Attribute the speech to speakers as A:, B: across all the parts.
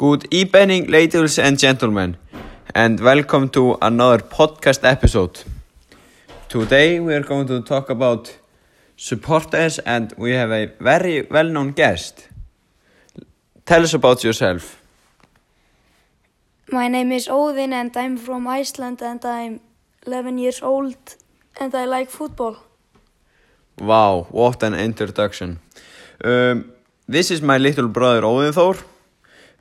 A: Good evening, ladies and gentlemen, and welcome to another podcast episode. Today we are going to talk about supporters, and we have a very well known guest. Tell us about yourself.
B: My name is Odin and I'm from Iceland and I'm 11 years old and I like football.
A: Wow, what an introduction. Um, this is my little brother Odin Thor.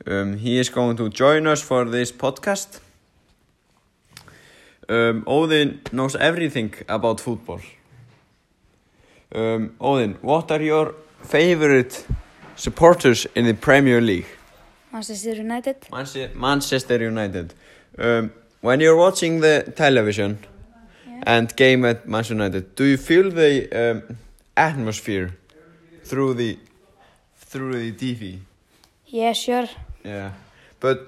A: Um, he is going to join us for this podcast. Um, Odin knows everything about football. Um, Odin, what are your favorite supporters in the Premier League?
B: Manchester United.
A: Manche- Manchester United. Um, when you're watching the television
B: Yeah.
A: and game at Manchester United, do you feel the um, atmosphere through the through the TV?
B: Yeah, sure.
A: Yeah. But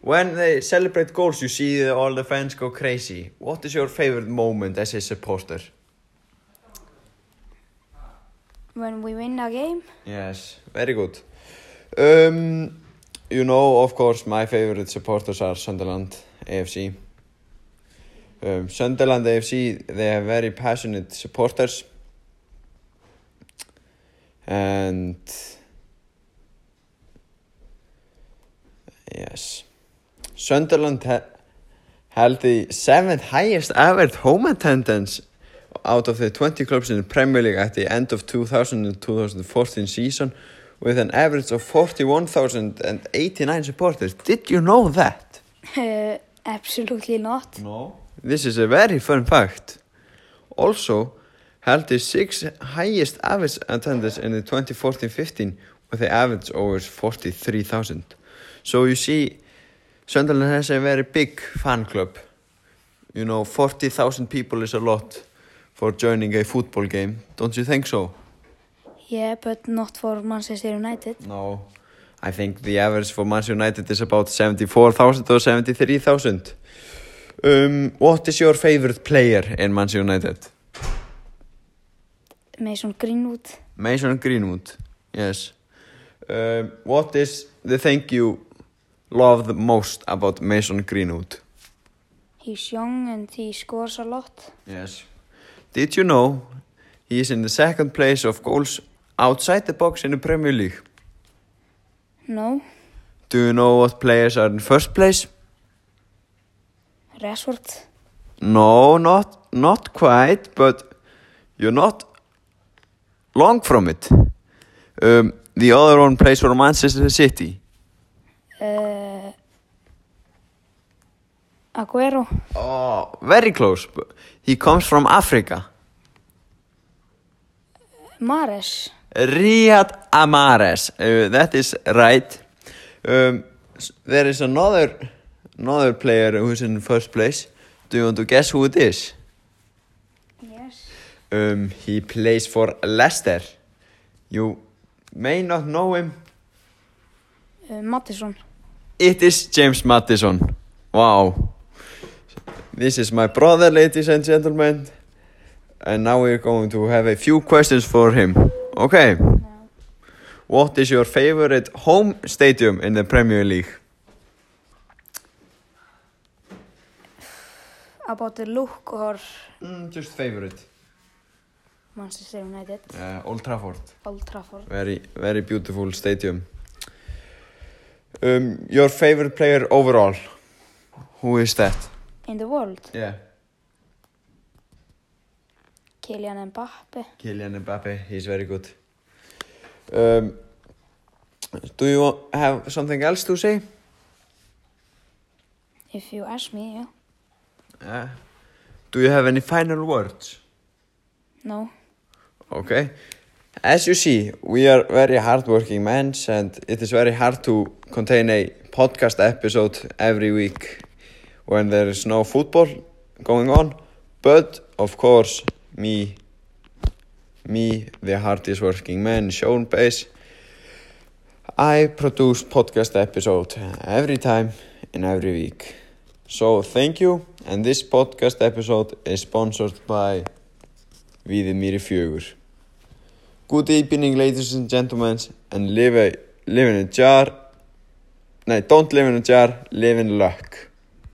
A: when they celebrate goals, you see all the fans go crazy. What is your favorite moment as a supporter?
B: When we win a game,
A: Yes, very good. Um, you know, of course, my favorite supporters are Sunderland AFC. Um, Sunderland AFC, they have very passionate supporters. And yes, Sunderland ha- held the seventh highest ever home attendance out of the 20 clubs in the Premier League at the end of 2000 and 2014 season with an average of 41,089 supporters. Did you know that?
B: uh, absolutely not.
A: No. This is a very fun fact. Also, held the sixth highest average attendance in the 2014-15 with the average over 43,000. So you see, Sunderland has a very big fan club. You know, 40,000 people is a lot for joining a football game. Don't you think so?
B: Yeah, but not for Manchester United.
A: No. I think the average for Manchester United is about 74,000 or 73,000. Um, what is your favorite player in Manchester United?
B: Mason Greenwood.
A: Mason Greenwood, yes. Um, what is the thing you love the most about Mason Greenwood?
B: He's young and he scores a lot.
A: Yes. Did you know he is in the second place of goals outside the box in the Premier League?
B: No,
A: Do you know what players are in first place?
B: Rashford.
A: No, not not quite, but you're not long from it. Um, the other one plays for Manchester City.
B: Uh, Aguero.
A: Oh, very close. He comes from Africa.
B: Mares.
A: Riyad Amares. Uh, that is right. Um, there is another another player who's in first place. Do you want to guess who it is?
B: Yes.
A: Um, he plays for Leicester. You may not know him.
B: Uh, Mattisson.
A: It is James Madison. Wow. This is my brother, ladies and gentlemen. And now we're going to have a few questions for him. Okay. What is your favorite home stadium in the Premier League?
B: About the look or
A: Mm, just favorite.
B: Manchester United.
A: Uh, Old Trafford.
B: Old Trafford.
A: Very, very beautiful stadium. Um, your favorite player overall? Who is that?
B: In the world.
A: Yeah.
B: Kylian Mbappe.
A: Kylian Mbappe, he's very good. Um, do you wa- have something else to say?
B: If you ask me, yeah.
A: Uh, do you have any final words?
B: No.
A: Okay. As you see, we are very hardworking men and it is very hard to contain a podcast episode every week when there is no football going on. But of course, me, me, the hardest working man, Sean Bass, I produce podcast episode every time in every week. So thank you and this podcast episode is sponsored by Víðimýri fjögur. Good evening ladies and gentlemen and live, live in a jar Nei, don't live in a jar, live in luck